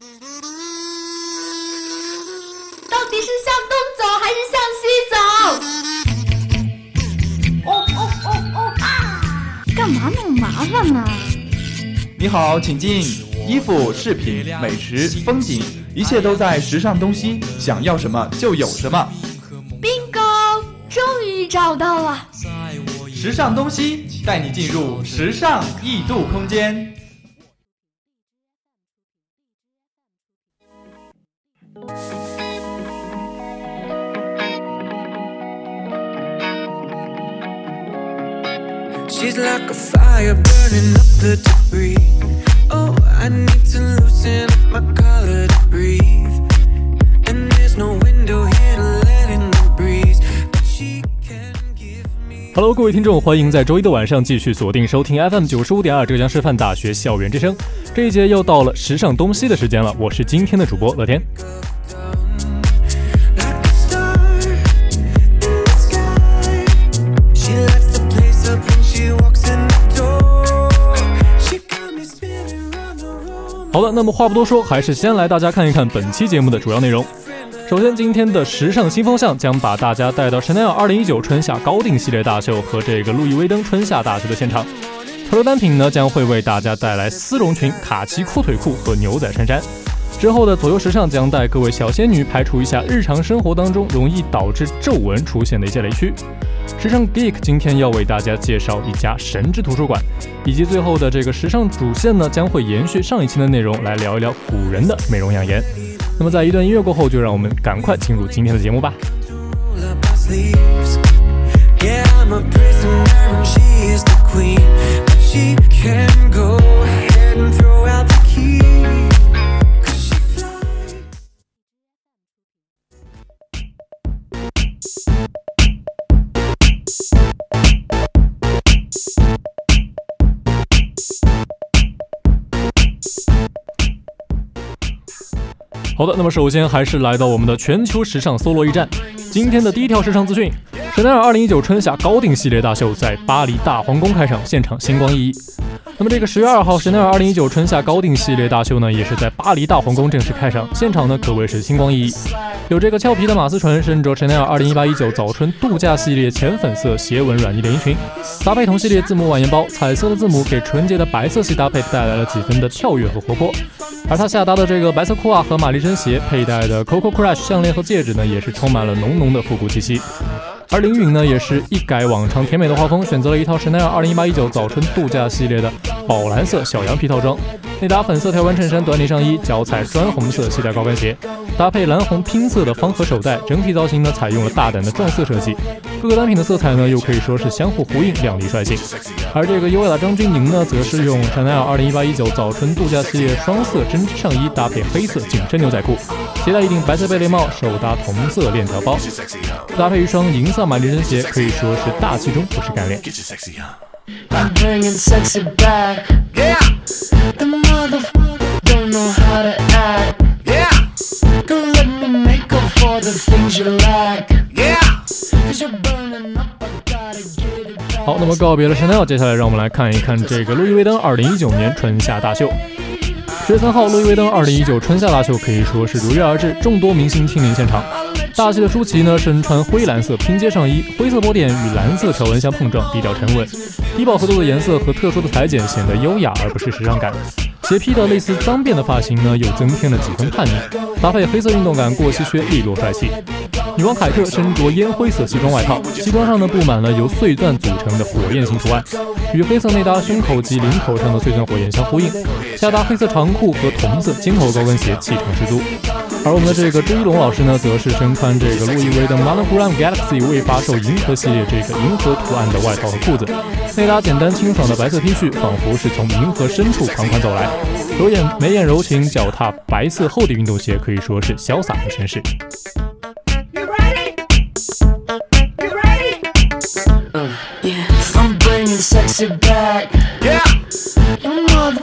到底是向东走还是向西走？哦哦哦哦啊！干嘛那么麻烦呢？你好，请进。衣服、饰品、美食、风景，一切都在时尚东西，想要什么就有什么。bingo，终于找到了。时尚东西带你进入时尚异度空间。Hello，各位听众，欢迎在周一的晚上继续锁定收听 FM 九十五点二浙江师范大学校园之声。这一节又到了时尚东西的时间了，我是今天的主播乐天。好的，那么话不多说，还是先来大家看一看本期节目的主要内容。首先，今天的时尚新风向将把大家带到 Chanel 2019春夏高定系列大秀和这个路易威登春夏大秀的现场。潮流单品呢将会为大家带来丝绒裙、卡其阔腿裤和牛仔衬衫。之后的左右时尚将带各位小仙女排除一下日常生活当中容易导致皱纹出现的一些雷区。时尚 Geek 今天要为大家介绍一家神之图书馆，以及最后的这个时尚主线呢将会延续上一期的内容来聊一聊古人的美容养颜。那么在一段音乐过后，就让我们赶快进入今天的节目吧。好的，那么首先还是来到我们的全球时尚搜罗驿站。今天的第一条时尚资讯：Chanel 2019春夏高定系列大秀在巴黎大皇宫开场，现场星光熠熠。那么这个十月二号，Chanel 2019春夏高定系列大秀呢，也是在巴黎大皇宫正式开场，现场呢可谓是星光熠熠。有这个俏皮的马思纯身着 Chanel 2018-19早春度假系列浅粉色斜纹软呢连衣裙，搭配同系列字母晚宴包，彩色的字母给纯洁的白色系搭配带来了几分的跳跃和活泼。而她下搭的这个白色裤袜和玛丽珍鞋，佩戴的 Coco Crush 项链和戒指呢，也是充满了浓浓的复古气息。而林允呢，也是一改往常甜美的画风，选择了一套 Chanel 2018-19早春度假系列的宝蓝色小羊皮套装，内搭粉色条纹衬衫、短底上衣，脚踩砖红色系带高跟鞋，搭配蓝红拼色的方盒手袋，整体造型呢采用了大胆的撞色设计，各个单品的色彩呢又可以说是相互呼应，靓丽率性。而这个优雅的张钧甯呢，则是用 Chanel 2018-19早春度假系列双色针织上衣搭配黑色紧身牛仔裤，携带一顶白色贝雷帽，手搭同色链条包，搭配一双银色那买这双鞋可以说是大气中不失干练。好，那么告别了 Chanel，接下来让我们来看一看这个路易威登2019年春夏大秀。十月三号，路易威登二零一九春夏大秀可以说是如约而至，众多明星亲临现场。大气的舒淇呢，身穿灰蓝色拼接上衣，灰色波点与蓝色条纹相碰撞，低调沉稳。低饱和度的颜色和特殊的裁剪显得优雅而不失时尚感。斜披的类似脏辫的发型呢，又增添了几分叛逆，搭配黑色运动感过膝靴，利落帅气。女王凯特身着烟灰色西装外套，西装上呢布满了由碎钻组成的火焰形图案，与黑色内搭胸口及领口上的碎钻火焰相呼应。下搭黑色长裤和同色尖头高跟鞋，气场十足。而我们的这个朱一龙老师呢，则是身穿这个路易威登 Monogram Galaxy 未发售银河系列这个银河图案的外套和裤子，内搭简单清爽的白色 T 恤，仿佛是从银河深处款款走来。柔眼眉眼柔情，脚踏白色厚底运动鞋，可以说是潇洒和绅士。You ready? You ready? Yeah. I'm bringing sexy back. Yeah. You mother,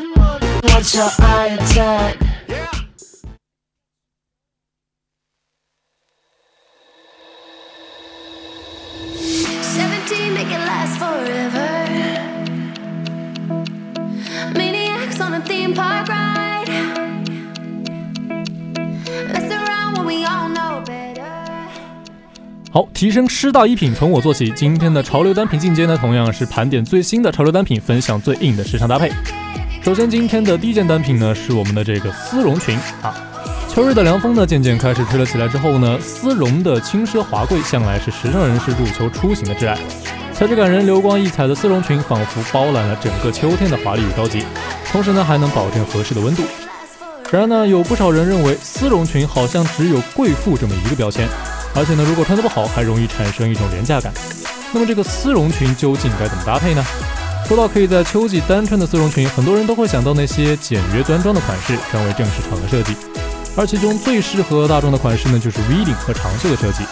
watch how I attack. Seventeen, make it last forever. 好，提升师大一品，从我做起。今天的潮流单品进阶呢，同样是盘点最新的潮流单品，分享最硬的时尚搭配。首先，今天的第一件单品呢，是我们的这个丝绒裙啊。秋日的凉风呢，渐渐开始吹了起来之后呢，丝绒的轻奢华贵向来是时尚人士入秋出行的挚爱。材质感人、流光溢彩的丝绒裙，仿佛包揽了整个秋天的华丽与高级。同时呢，还能保证合适的温度。然而呢，有不少人认为丝绒裙好像只有贵妇这么一个标签，而且呢，如果穿得不好，还容易产生一种廉价感。那么这个丝绒裙究竟该怎么搭配呢？说到可以在秋季单穿的丝绒裙，很多人都会想到那些简约端庄的款式，成为正式场合设计。而其中最适合大众的款式呢，就是 V 领和长袖的设计。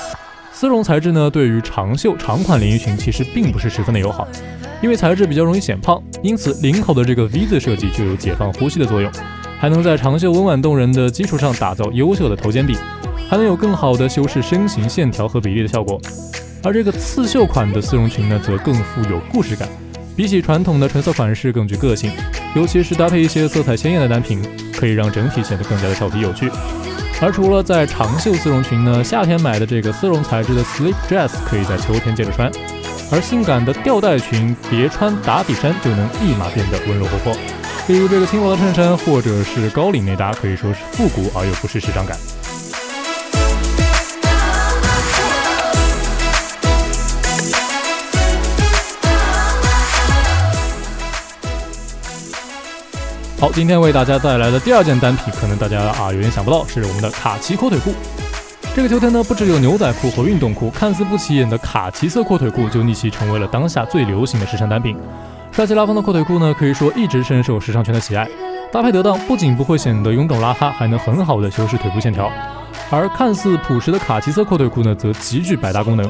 丝绒材质呢，对于长袖长款连衣裙其实并不是十分的友好，因为材质比较容易显胖，因此领口的这个 V 字设计就有解放呼吸的作用，还能在长袖温婉动人的基础上打造优秀的头肩比，还能有更好的修饰身形线条和比例的效果。而这个刺绣款的丝绒裙呢，则更富有故事感，比起传统的纯色款式更具个性，尤其是搭配一些色彩鲜艳的单品。可以让整体显得更加的俏皮有趣。而除了在长袖丝绒裙呢，夏天买的这个丝绒材质的 slip dress 可以在秋天接着穿。而性感的吊带裙叠穿打底衫就能立马变得温柔活泼。例如这个轻薄的衬衫或者是高领内搭，可以说是复古而又不失时尚感。好，今天为大家带来的第二件单品，可能大家啊有点想不到，是我们的卡其阔腿裤。这个秋天呢，不只有牛仔裤和运动裤，看似不起眼的卡其色阔腿裤就逆袭成为了当下最流行的时尚单品。帅气拉风的阔腿裤呢，可以说一直深受时尚圈的喜爱。搭配得当，不仅不会显得臃肿邋遢，还能很好的修饰腿部线条。而看似朴实的卡其色阔腿裤呢，则极具百搭功能。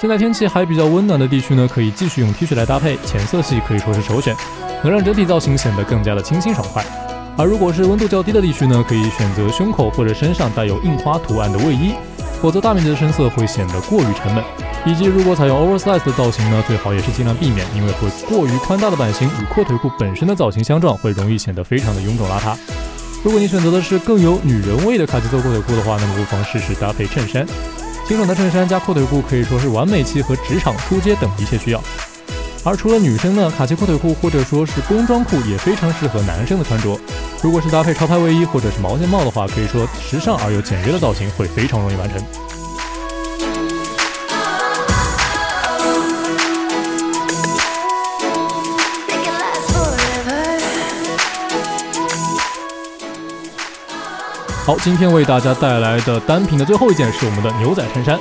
现在天气还比较温暖的地区呢，可以继续用 T 恤来搭配，浅色系可以说是首选，能让整体造型显得更加的清新爽快。而如果是温度较低的地区呢，可以选择胸口或者身上带有印花图案的卫衣，否则大面积的深色会显得过于沉闷。以及如果采用 oversize 的造型呢，最好也是尽量避免，因为会过于宽大的版型与阔腿裤本身的造型相撞，会容易显得非常的臃肿邋遢。如果你选择的是更有女人味的卡其色阔腿裤的话，那么不妨试试搭配衬衫。清爽的衬衫加阔腿裤可以说是完美契合职场、出街等一切需要。而除了女生呢，卡其阔腿裤或者说是工装裤也非常适合男生的穿着。如果是搭配潮牌卫衣或者是毛线帽的话，可以说时尚而又简约的造型会非常容易完成。好，今天为大家带来的单品的最后一件是我们的牛仔衬衫。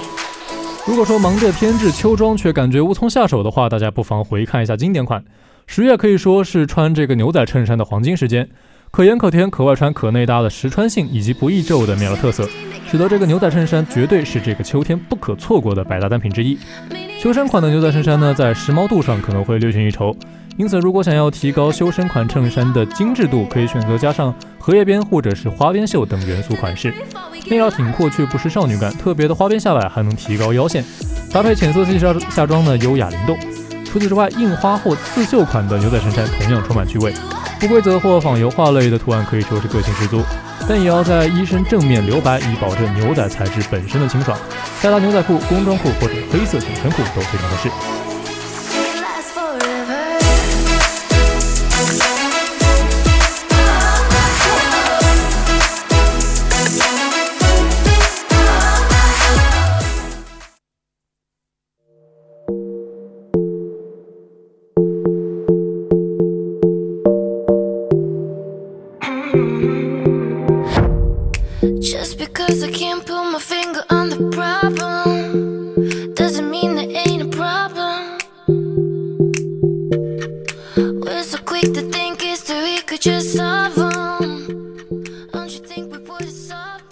如果说忙着添置秋装却感觉无从下手的话，大家不妨回看一下经典款。十月可以说是穿这个牛仔衬衫的黄金时间，可盐可甜可外穿可内搭的实穿性以及不易皱的面料特色，使得这个牛仔衬衫绝对是这个秋天不可错过的百搭单品之一。修身款的牛仔衬衫呢，在时髦度上可能会略逊一筹。因此，如果想要提高修身款衬衫的精致度，可以选择加上荷叶边或者是花边袖等元素款式。面料挺阔却不失少女感，特别的花边下摆还能提高腰线，搭配浅色系下下装呢，优雅灵动。除此之外，印花或刺绣款的牛仔衬衫同样充满趣味，不规则或仿油画类的图案可以说是个性十足，但也要在衣身正面留白，以保证牛仔材质本身的清爽。再搭牛仔裤、工装裤或者黑色紧身裤都非常合适。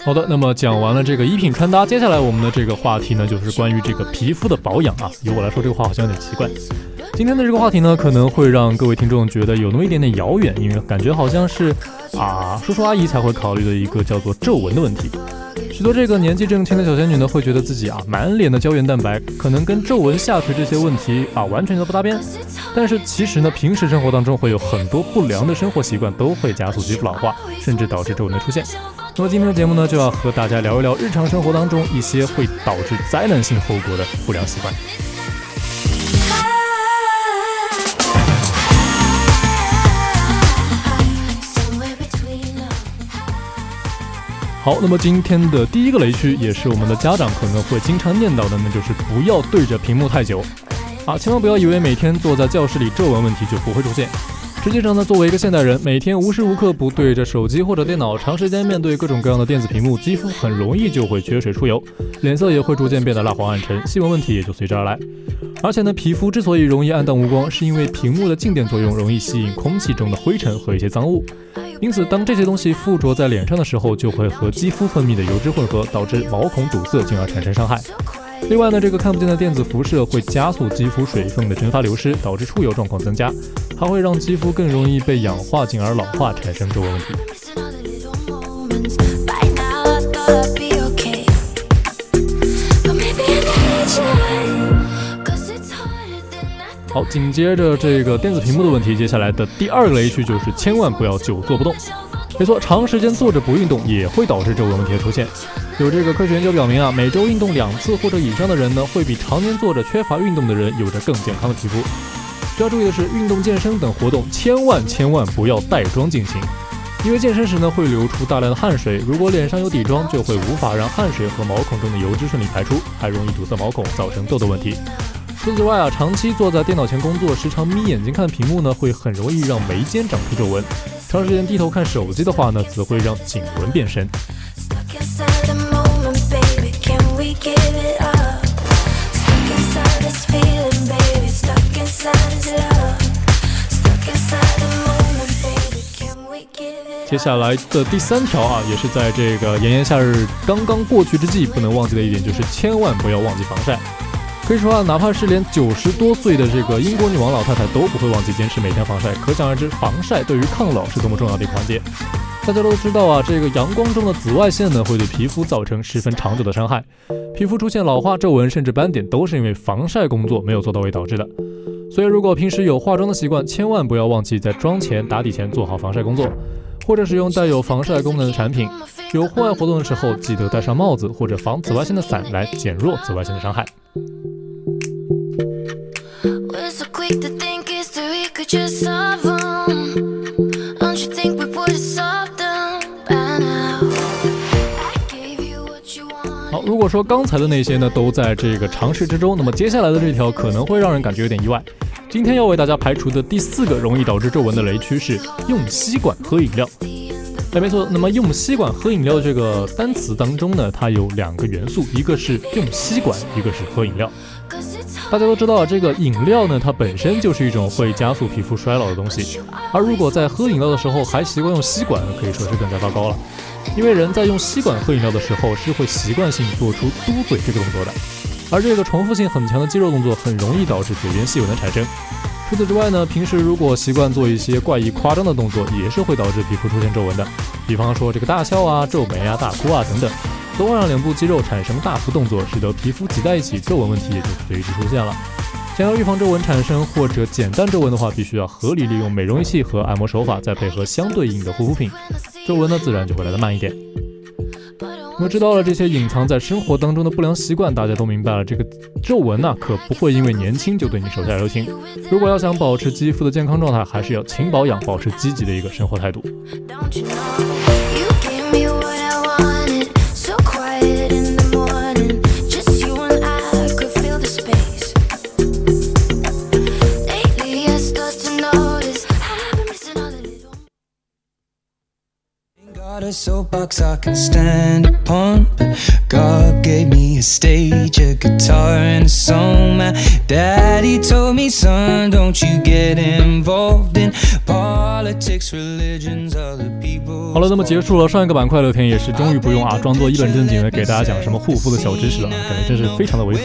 好的，那么讲完了这个衣品穿搭，接下来我们的这个话题呢，就是关于这个皮肤的保养啊。由我来说，这个话好像有点奇怪。今天的这个话题呢，可能会让各位听众觉得有那么一点点遥远，因为感觉好像是啊叔叔阿姨才会考虑的一个叫做皱纹的问题。许多这个年纪正轻的小仙女呢，会觉得自己啊满脸的胶原蛋白，可能跟皱纹、下垂这些问题啊完全都不搭边。但是其实呢，平时生活当中会有很多不良的生活习惯，都会加速肌肤老化，甚至导致皱纹的出现。那么今天的节目呢，就要和大家聊一聊日常生活当中一些会导致灾难性后果的不良习惯。好，那么今天的第一个雷区，也是我们的家长可能会经常念叨的，那就是不要对着屏幕太久啊！千万不要以为每天坐在教室里皱纹问题就不会出现。实际上呢，作为一个现代人，每天无时无刻不对着手机或者电脑，长时间面对各种各样的电子屏幕，肌肤很容易就会缺水出油，脸色也会逐渐变得蜡黄暗沉，细纹问题也就随之而来。而且呢，皮肤之所以容易暗淡无光，是因为屏幕的静电作用容易吸引空气中的灰尘和一些脏物，因此当这些东西附着在脸上的时候，就会和肌肤分泌的油脂混合，导致毛孔堵塞，进而产生伤害。另外呢，这个看不见的电子辐射会加速肌肤水分的蒸发流失，导致出油状况增加，还会让肌肤更容易被氧化，进而老化，产生皱纹问题。好，紧接着这个电子屏幕的问题，接下来的第二个雷区就是千万不要久坐不动。没错，长时间坐着不运动也会导致皱纹问题的出现。有这个科学研究表明啊，每周运动两次或者以上的人呢，会比常年坐着缺乏运动的人有着更健康的皮肤。需要注意的是，运动、健身等活动千万千万不要带妆进行，因为健身时呢会流出大量的汗水，如果脸上有底妆，就会无法让汗水和毛孔中的油脂顺利排出，还容易堵塞毛孔，造成痘痘问题。除此之外啊，长期坐在电脑前工作，时常眯眼睛看屏幕呢，会很容易让眉间长出皱纹。长时间低头看手机的话呢，则会让颈纹变深。接下来的第三条啊，也是在这个炎炎夏日刚刚过去之际，不能忘记的一点就是千万不要忘记防晒。可以说啊，哪怕是连九十多岁的这个英国女王老太太都不会忘记坚持每天防晒，可想而知，防晒对于抗老是多么重要的一个环节。大家都知道啊，这个阳光中的紫外线呢，会对皮肤造成十分长久的伤害，皮肤出现老化、皱纹甚至斑点，都是因为防晒工作没有做到位导致的。所以，如果平时有化妆的习惯，千万不要忘记在妆前、打底前做好防晒工作，或者使用带有防晒功能的产品。有户外活动的时候记得戴上帽子或者防紫外线的伞来减弱紫外线的伤害。好，如果说刚才的那些呢，都在这个常识之中，那么接下来的这条可能会让人感觉有点意外。今天要为大家排除的第四个容易导致皱纹的雷区是用吸管喝饮料。哎，没错，那么用吸管喝饮料这个单词当中呢，它有两个元素，一个是用吸管，一个是喝饮料。大家都知道，这个饮料呢，它本身就是一种会加速皮肤衰老的东西，而如果在喝饮料的时候还习惯用吸管，可以说是更加糟糕了。因为人在用吸管喝饮料的时候，是会习惯性做出嘟嘴这个动作的，而这个重复性很强的肌肉动作，很容易导致嘴边细纹的产生。除此之外呢，平时如果习惯做一些怪异夸张的动作，也是会导致皮肤出现皱纹的。比方说这个大笑啊、皱眉啊、大哭啊等等，都会让脸部肌肉产生大幅动作，使得皮肤挤在一起，皱纹问题也就随之出现了。想要预防皱纹产生或者减淡皱纹的话，必须要合理利用美容仪器和按摩手法，再配合相对应的护肤品，皱纹呢自然就会来得慢一点。那么知道了这些隐藏在生活当中的不良习惯，大家都明白了，这个皱纹呢、可不会因为年轻就对你手下留情。如果要想保持肌肤的健康状态，还是要勤保养，保持积极的一个生活态度。A soapbox I can stand upon, but God gave me a stage, a guitar, and a song. My daddy told me, son, don't you get involved in politics, religions, other people. 好了，那么结束了上一个板块聊天，也是终于不用啊装作一本正经的给大家讲什么护肤的小知识了，啊，感觉真是非常的违和。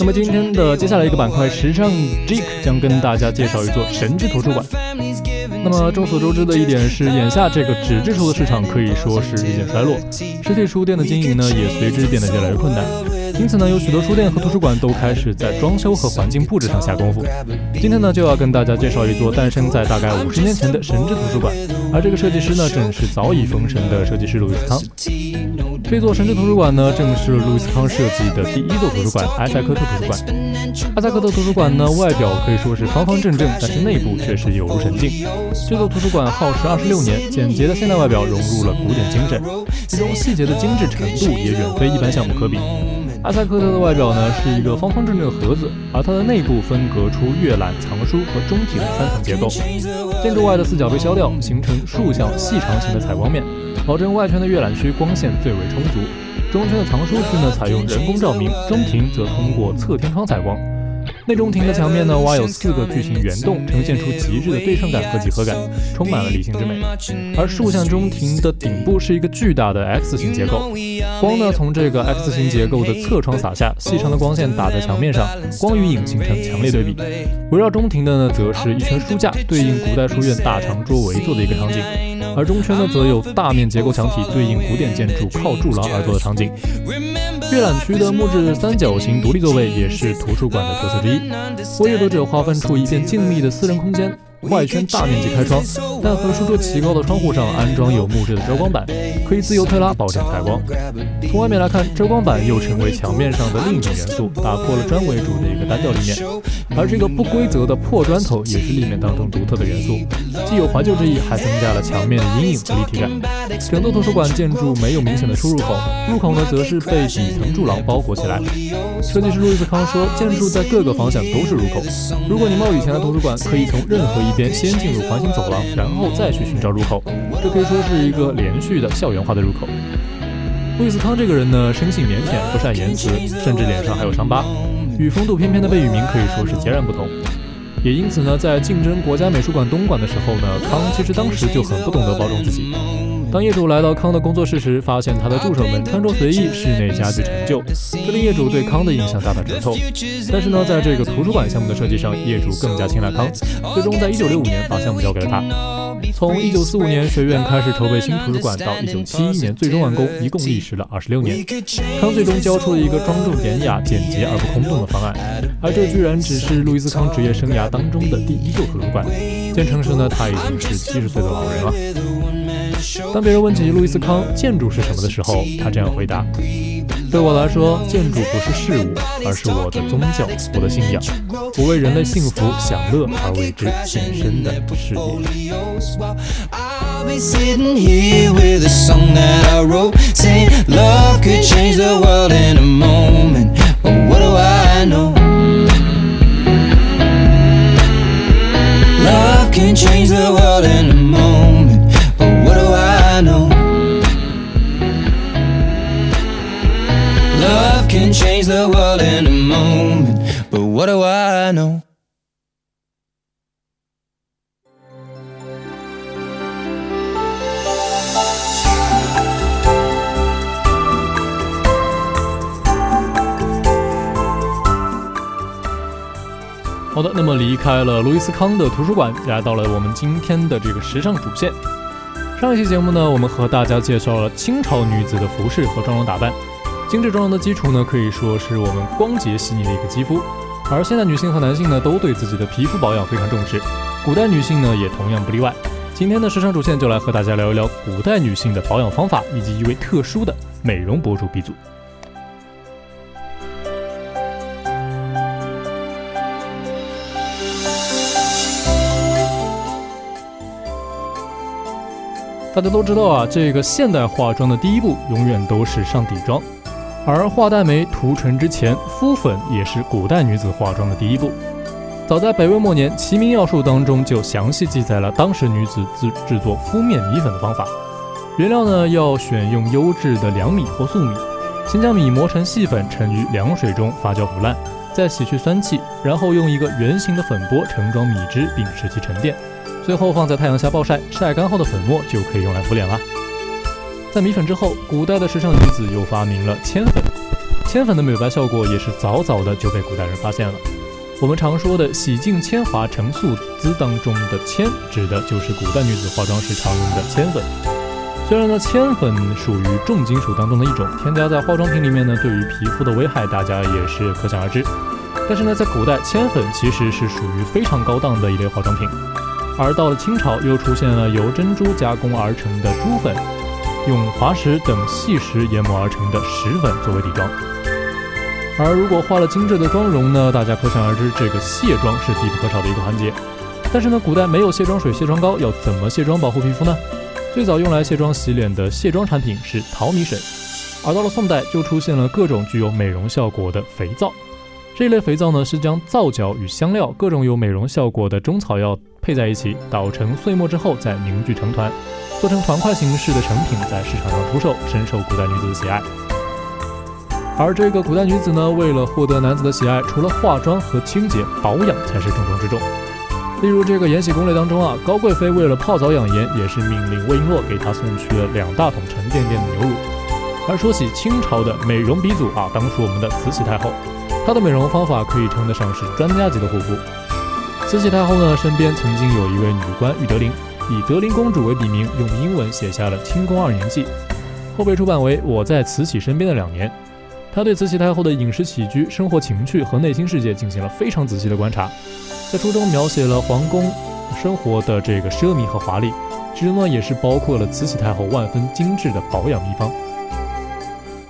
那么今天的接下来一个板块，时尚 Jake 将跟大家介绍一座神之图书馆。那么众所周知的一点是，眼下这个纸质书的市场可以说是日渐衰落，实体书店的经营呢也随之变得越来越困难。因此呢，有许多书店和图书馆都开始在装修和环境布置上下功夫。今天呢，就要跟大家介绍一座诞生在大概五十年前的神之图书馆，而这个设计师呢，正是早已封神的设计师路易斯康。这座神之图书馆呢，正是路易斯康设计的第一座图书馆——埃塞克特图书馆。埃塞克特图书馆呢，外表可以说是方方正正，但是内部却是有如神境。这座图书馆耗时二十六年，简洁的现代外表融入了古典精神，其中细节的精致程度也远非一般项目可比。埃塞克特的外表呢是一个方方正正的盒子，而它的内部分隔出阅览、藏书和中庭三层结构。建筑外的四角被削掉，形成竖向细长形的采光面，保证外圈的阅览区光线最为充足。中圈的藏书区呢采用人工照明，中庭则通过侧天窗采光。内中庭的墙面呢，挖有四个巨型圆洞，呈现出极致的对称感和几何感，充满了理性之美。而竖向中庭的顶部是一个巨大的 X 型结构，光呢从这个 X 型结构的侧窗洒下，细长的光线打在墙面上，光与影形成强烈对比。围绕中庭的呢，则是一圈书架，对应古代书院大长桌围坐的一个场景。而中圈呢，则有大面结构墙体，对应古典建筑靠柱廊而做的场景。阅览区的木质三角形独立座位也是图书馆的特色之一，为阅读者划分出一片静谧的私人空间。外圈大面积开窗，但和书桌齐高的窗户上安装有木质的遮光板，可以自由推拉，保证采光。从外面来看，遮光板又成为墙面上的另一种元素，打破了砖为主的一个单调立面。而这个不规则的破砖头也是立面当中独特的元素，既有怀旧之意，还增加了墙面的阴影和立体感。整座图书馆建筑没有明显的出入口，入口呢则是被底层柱廊包裹起来。设计师路易斯康说，建筑在各个方向都是入口。如果你冒雨前来图书馆，可以从任何一边先进入环形走廊，然后后再去寻找入口。这可以说是一个连续的校园化的入口。路易斯康这个人呢，生性腼腆，不善言辞，甚至脸上还有伤疤，与风度翩翩的贝聿铭可以说是截然不同。也因此呢，在竞争国家美术馆东莞的时候呢，康其实当时就很不懂得包装自己。当业主来到康的工作室时，发现他的助手们穿着随意，室内家具陈旧，这令业主对康的印象大打折扣。但是呢，在这个图书馆项目的设计上，业主更加青睐康，最终在一九六五年把项目交给了他。从一九四五年学院开始筹备新图书馆，到一九七一年最终完工，一共历时了二十六年。康最终交出了一个庄重典雅、简洁而不空洞的方案，而这居然只是路易斯康职业生涯当中的第一座图书馆。建成时呢，他已经是七十岁的老人了。当别人问起路易斯康建筑是什么的时候，他这样回答：“对我来说，建筑不是事物，而是我的宗教，我的信仰，我为人类幸福享乐而为之献身的事业。” Can change the world in a. can change the world in a moment. But what do I know? 好的，那么离开了路易斯康的图书馆，来到了我们今天的这个时尚主线。上一期节目呢，我们和大家介绍了清朝女子的服饰和妆容打扮。精致妆容的基础呢，可以说是我们光洁细腻的一个肌肤。而现代女性和男性呢，都对自己的皮肤保养非常重视，古代女性呢也同样不例外。今天的时尚主线就来和大家聊一聊古代女性的保养方法，以及一位特殊的美容博主鼻祖。大家都知道啊，这个现代化妆的第一步永远都是上底妆，而画黛眉、涂唇之前，敷粉也是古代女子化妆的第一步。早在北魏末年，《齐民要术》当中就详细记载了当时女子制制作敷面米粉的方法。原料呢，要选用优质的凉米或粟米，先将米磨成细粉，沉于凉水中发酵腐烂，再洗去酸气，然后用一个圆形的粉钵盛装米汁，并使其沉淀。最后放在太阳下暴晒，晒干后的粉末就可以用来敷脸了。在米粉之后，古代的时尚女子又发明了铅粉。铅粉的美白效果也是早早的就被古代人发现了。我们常说的“洗净铅华成素姿”当中的“铅”，指的就是古代女子化妆时常用的铅粉。虽然呢，铅粉属于重金属当中的一种，添加在化妆品里面呢，对于皮肤的危害大家也是可想而知。但是呢，在古代，铅粉其实是属于非常高档的一类化妆品。而到了清朝，又出现了由珍珠加工而成的珠粉，用滑石等细石研磨而成的石粉作为底妆。而如果化了精致的妆容呢，大家可想而知，这个卸妆是必不可少的一个环节。但是呢，古代没有卸妆水、卸妆膏，要怎么卸妆保护皮肤呢？最早用来卸妆洗脸的卸妆产品是淘米水，而到了宋代就出现了各种具有美容效果的肥皂。这类肥皂呢，是将皂角与香料、各种有美容效果的中草药配在一起，捣成碎末之后再凝聚成团，做成团块形式的成品，在市场上出售，深受古代女子的喜爱。而这个古代女子呢，为了获得男子的喜爱，除了化妆和清洁，保养才是重中之重。例如这个《延禧攻略》当中啊，高贵妃为了泡澡养颜，也是命令魏璎珞给她送去了两大桶沉甸甸的牛乳。而说起清朝的美容鼻祖啊，当属我们的慈禧太后，她的美容方法可以称得上是专家级的护肤。慈禧太后呢，身边曾经有一位女官玉德琳，以德琳公主为笔名，用英文写下了《清宫二年记》，后被出版为《我在慈禧身边的两年》。他对慈禧太后的饮食起居、生活情趣和内心世界进行了非常仔细的观察，在书中描写了皇宫生活的这个奢靡和华丽，其中呢也是包括了慈禧太后万分精致的保养秘方。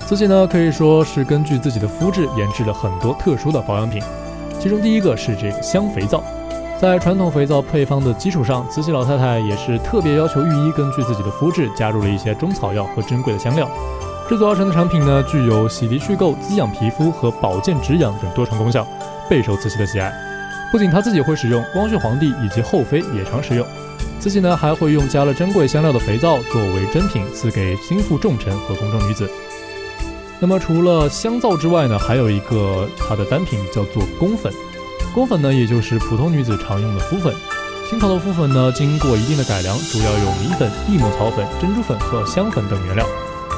慈禧呢可以说是根据自己的肤质研制了很多特殊的保养品，其中第一个是这个香肥皂，在传统肥皂配方的基础上，慈禧老太太也是特别要求御医根据自己的肤质加入了一些中草药和珍贵的香料。制作而成的产品呢，具有洗涤去垢、滋养皮肤和保健止痒等多重功效，备受慈禧的喜爱。不仅她自己会使用，光绪皇帝以及后妃也常使用。慈禧呢，还会用加了珍贵香料的肥皂作为珍品赐给心腹重臣和宫中女子。那么除了香皂之外呢，还有一个它的单品叫做宫粉。宫粉呢，也就是普通女子常用的敷粉。清朝的敷粉呢，经过一定的改良，主要有米粉、益母草粉、珍珠粉和香粉等原料。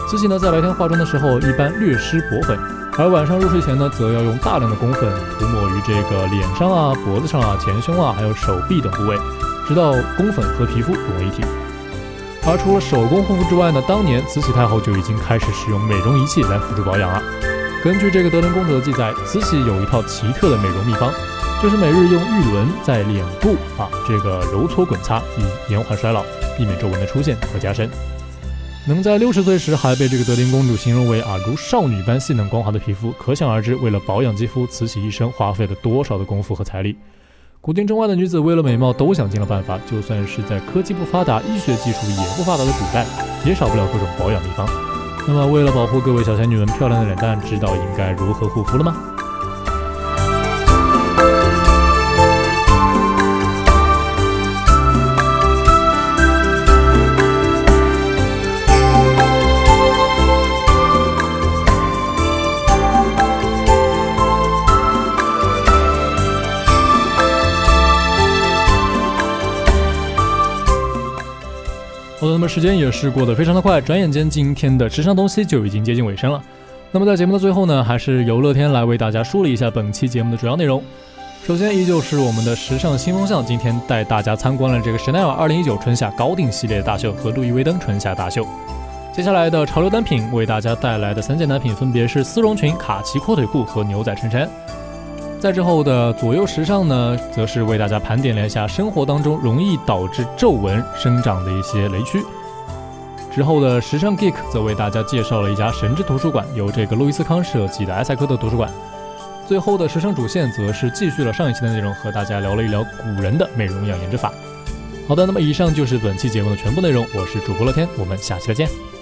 慈禧呢，在白天化妆的时候，一般略施薄粉，而晚上入睡前呢，则要用大量的宫粉涂抹于这个脸上啊、脖子上啊、前胸啊，还有手臂等部位，直到宫粉和皮肤融为一体。而除了手工护肤之外呢，当年慈禧太后就已经开始使用美容仪器来辅助保养了。根据这个德龄公主的记载，慈禧有一套奇特的美容秘方，就是每日用玉轮在脸部啊这个揉搓滚擦，以延缓衰老，避免皱纹的出现和加深。能在六十岁时还被这个德龄公主形容为啊如少女般细嫩光滑的皮肤，可想而知，为了保养肌肤，慈禧一生花费了多少的功夫和财力。古今中外的女子为了美貌都想尽了办法，就算是在科技不发达、医学技术也不发达的古代，也少不了各种保养秘方。那么，为了保护各位小仙女们漂亮的脸蛋，知道应该如何护肤了吗？好的，那么时间也是过得非常的快，转眼间今天的时尚东西就已经接近尾声了。那么在节目的最后呢，还是由乐天来为大家梳理一下本期节目的主要内容。首先依旧是我们的时尚新风向，今天带大家参观了这个 Chanel 2019春夏高定系列大秀和路易威登春夏大秀。接下来的潮流单品为大家带来的三件单品分别是丝绒裙、卡其阔腿裤和牛仔衬衫。在之后的左右时尚呢，则是为大家盘点了一下生活当中容易导致皱纹生长的一些雷区。之后的时尚 geek 则为大家介绍了一家神之图书馆，由这个路易斯康设计的埃塞克特图书馆。最后的时尚主线则是继续了上一期的内容，和大家聊了一聊古人的美容养颜之法。好的，那么以上就是本期节目的全部内容，我是主播乐天，我们下期再见。